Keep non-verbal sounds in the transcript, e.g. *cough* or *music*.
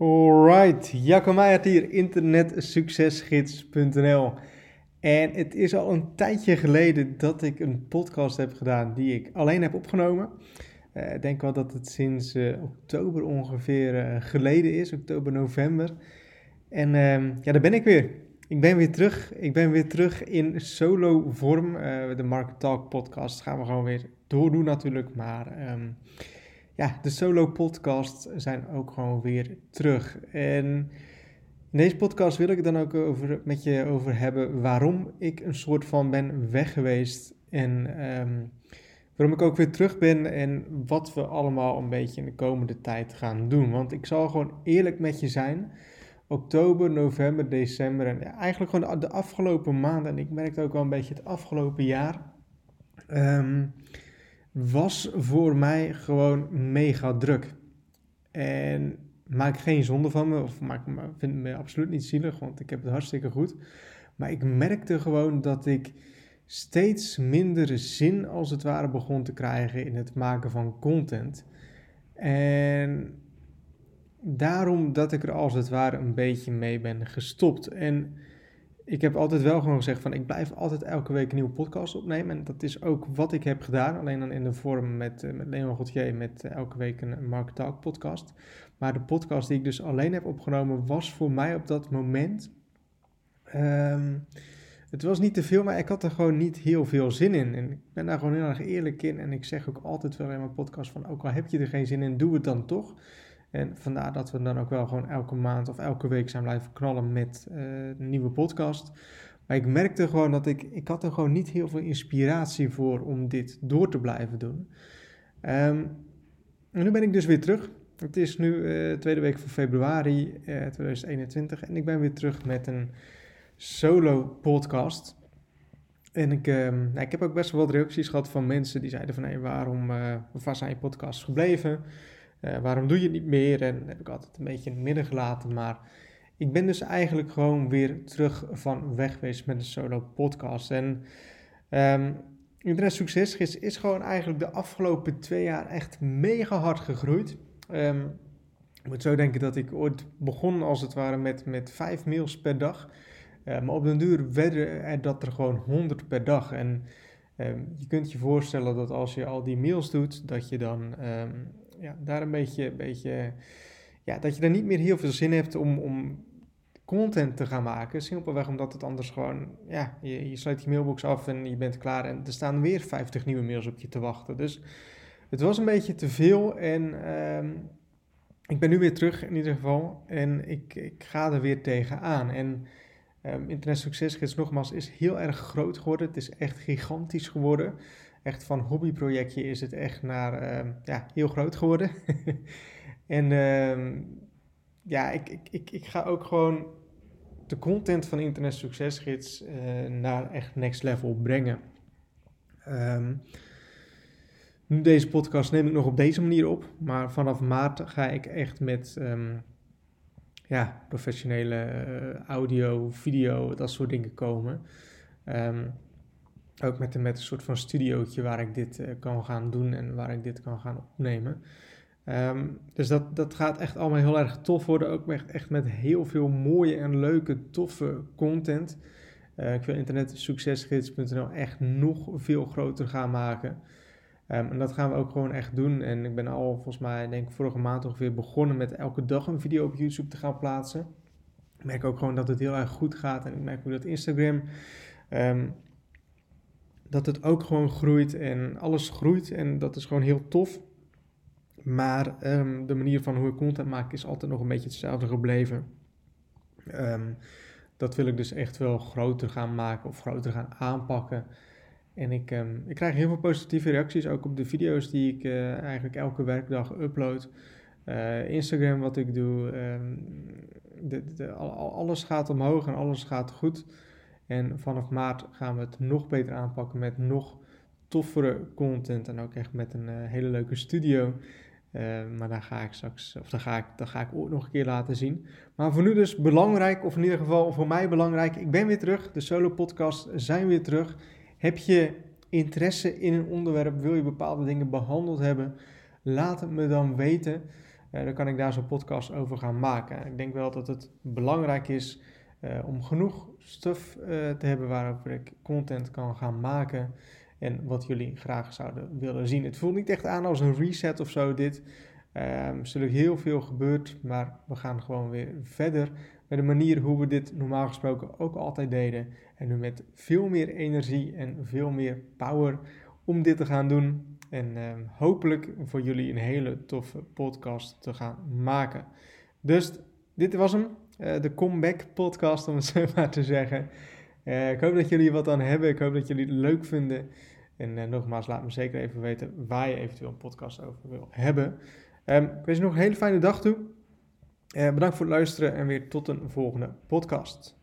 Alright, Jacco hier, internetsuccesgids.nl. En het is al een tijdje geleden dat ik een podcast heb gedaan die ik alleen heb opgenomen. Uh, ik denk wel dat het sinds uh, oktober ongeveer uh, geleden is, oktober, november. En ehm, ja, daar ben ik weer. Ik ben weer terug. Ik ben weer terug in solo vorm. de Market Talk podcast gaan we gewoon weer doordoen natuurlijk, maar... Um, ja, de solo podcasts zijn ook gewoon weer terug. En in deze podcast wil ik het dan ook over, met je over hebben waarom ik een soort van ben weg geweest. En um, waarom ik ook weer terug ben en wat we allemaal een beetje in de komende tijd gaan doen. Want ik zal gewoon eerlijk met je zijn. Oktober, november, december en eigenlijk gewoon de, afgelopen maanden. En ik merkte ook wel een beetje het afgelopen jaar. Um, was voor mij gewoon mega druk. En maak geen zonde van me, of maak, vind me absoluut niet zielig, want ik heb het hartstikke goed. Maar ik merkte gewoon dat ik steeds minder zin als het ware begon te krijgen in het maken van content. En daarom dat ik er als het ware een beetje mee ben gestopt. En ik heb altijd wel gewoon gezegd van ik blijf altijd elke week een nieuwe podcast opnemen. En dat is ook wat ik heb gedaan. Alleen dan in de vorm met, uh, met Leon Gauthier met uh, elke week een Mark Talk podcast. Maar de podcast die ik dus alleen heb opgenomen was voor mij op dat moment... Um, het was niet te veel, maar ik had er gewoon niet heel veel zin in. En ik ben daar gewoon heel erg eerlijk in. En ik zeg ook altijd wel in mijn podcast van ook al heb je er geen zin in, doe het dan toch. En vandaar dat we dan ook wel gewoon elke maand of elke week zijn blijven knallen met een nieuwe podcast. Maar ik merkte gewoon dat ik, ik had er gewoon niet heel veel inspiratie voor om dit door te blijven doen. Um, en nu ben ik dus weer terug. Het is nu uh, de tweede week van februari uh, 2021 en ik ben weer terug met een solo podcast. En ik, um, nou, ik heb ook best wel wat reacties gehad van mensen die zeiden van hey, waarom, waar zijn je podcasts gebleven? Uh, waarom doe je het niet meer? En heb ik altijd een beetje in het midden gelaten. Maar ik ben dus eigenlijk gewoon weer terug van weg geweest met een solo podcast. En um, Internet Succesgids is gewoon eigenlijk de afgelopen twee jaar echt mega hard gegroeid. Um, ik moet zo denken dat ik ooit begon als het ware met, met vijf mails per dag. Uh, maar op den duur werden er dat er gewoon honderd per dag. En um, je kunt je voorstellen dat als je al die mails doet, dat je dan ja, daar een beetje, beetje, ja, dat je er niet meer heel veel zin hebt om, om content te gaan maken. Simpelweg omdat het anders gewoon, ja, je, je sluit je mailbox af en je bent klaar en er staan weer 50 nieuwe mails op je te wachten. Dus het was een beetje te veel en um, ik ben nu weer terug in ieder geval en ik, ik ga er weer tegenaan. En um, Internet Succesgids nogmaals is heel erg groot geworden. Het is echt gigantisch geworden echt van hobbyprojectje is het echt naar uh, ja, heel groot geworden. *laughs* en uh, ja, ik, ik, ik, ik ga ook gewoon de content van Internet Succesgids uh, naar echt next level brengen. Nu deze podcast neem ik nog op deze manier op, maar vanaf maart ga ik echt met ja, professionele uh, audio, video, dat soort dingen komen. Ook met, met een soort van studiootje waar ik dit uh, kan gaan doen en waar ik dit kan gaan opnemen. Um, dus dat, dat gaat echt allemaal heel erg tof worden. Ook echt, echt met heel veel mooie en leuke, toffe content. Uh, ik wil internetsuccesgids.nl echt nog veel groter gaan maken. Um, en dat gaan we ook gewoon echt doen. En ik ben al volgens mij, denk ik, vorige maand ongeveer begonnen met elke dag een video op YouTube te gaan plaatsen. Ik merk ook gewoon dat het heel erg goed gaat. En ik merk ook dat Instagram um, dat het ook gewoon groeit en alles groeit en dat is gewoon heel tof. Maar um, de manier van hoe ik content maak is altijd nog een beetje hetzelfde gebleven. Um, dat wil ik dus echt wel groter gaan maken of groter gaan aanpakken. En ik, um, ik krijg heel veel positieve reacties, ook op de video's die ik uh, eigenlijk elke werkdag upload. Uh, Instagram wat ik doe, de, de, alles gaat omhoog en alles gaat goed. En vanaf maart gaan we het nog beter aanpakken met nog toffere content en ook echt met een uh, hele leuke studio. Uh, maar daar ga ik straks, of daar ga ik, daar ga ik ook nog een keer laten zien. Maar voor nu dus belangrijk, of in ieder geval voor mij belangrijk. Ik ben weer terug, de solo podcast zijn weer terug. Heb je interesse in een onderwerp, wil je bepaalde dingen behandeld hebben? Laat het me dan weten. dan kan ik daar zo'n podcast over gaan maken. Ik denk wel dat het belangrijk is om genoeg stof te hebben waarover ik content kan gaan maken en wat jullie graag zouden willen zien. Het voelt niet echt aan als een reset of zo dit. Um, er is natuurlijk heel veel gebeurd, maar we gaan gewoon weer verder met de manier hoe we dit normaal gesproken ook altijd deden. En nu met veel meer energie en veel meer power om dit te gaan doen. En um, hopelijk voor jullie een hele toffe podcast te gaan maken. Dus dit was hem, de comeback podcast om het *laughs* zo maar te zeggen. Uh, ik hoop dat jullie wat aan hebben. Ik hoop dat jullie het leuk vinden. En uh, nogmaals, laat me zeker even weten waar je eventueel een podcast over wil hebben. Um, ik wens je nog een hele fijne dag toe. Bedankt voor het luisteren en weer tot een volgende podcast.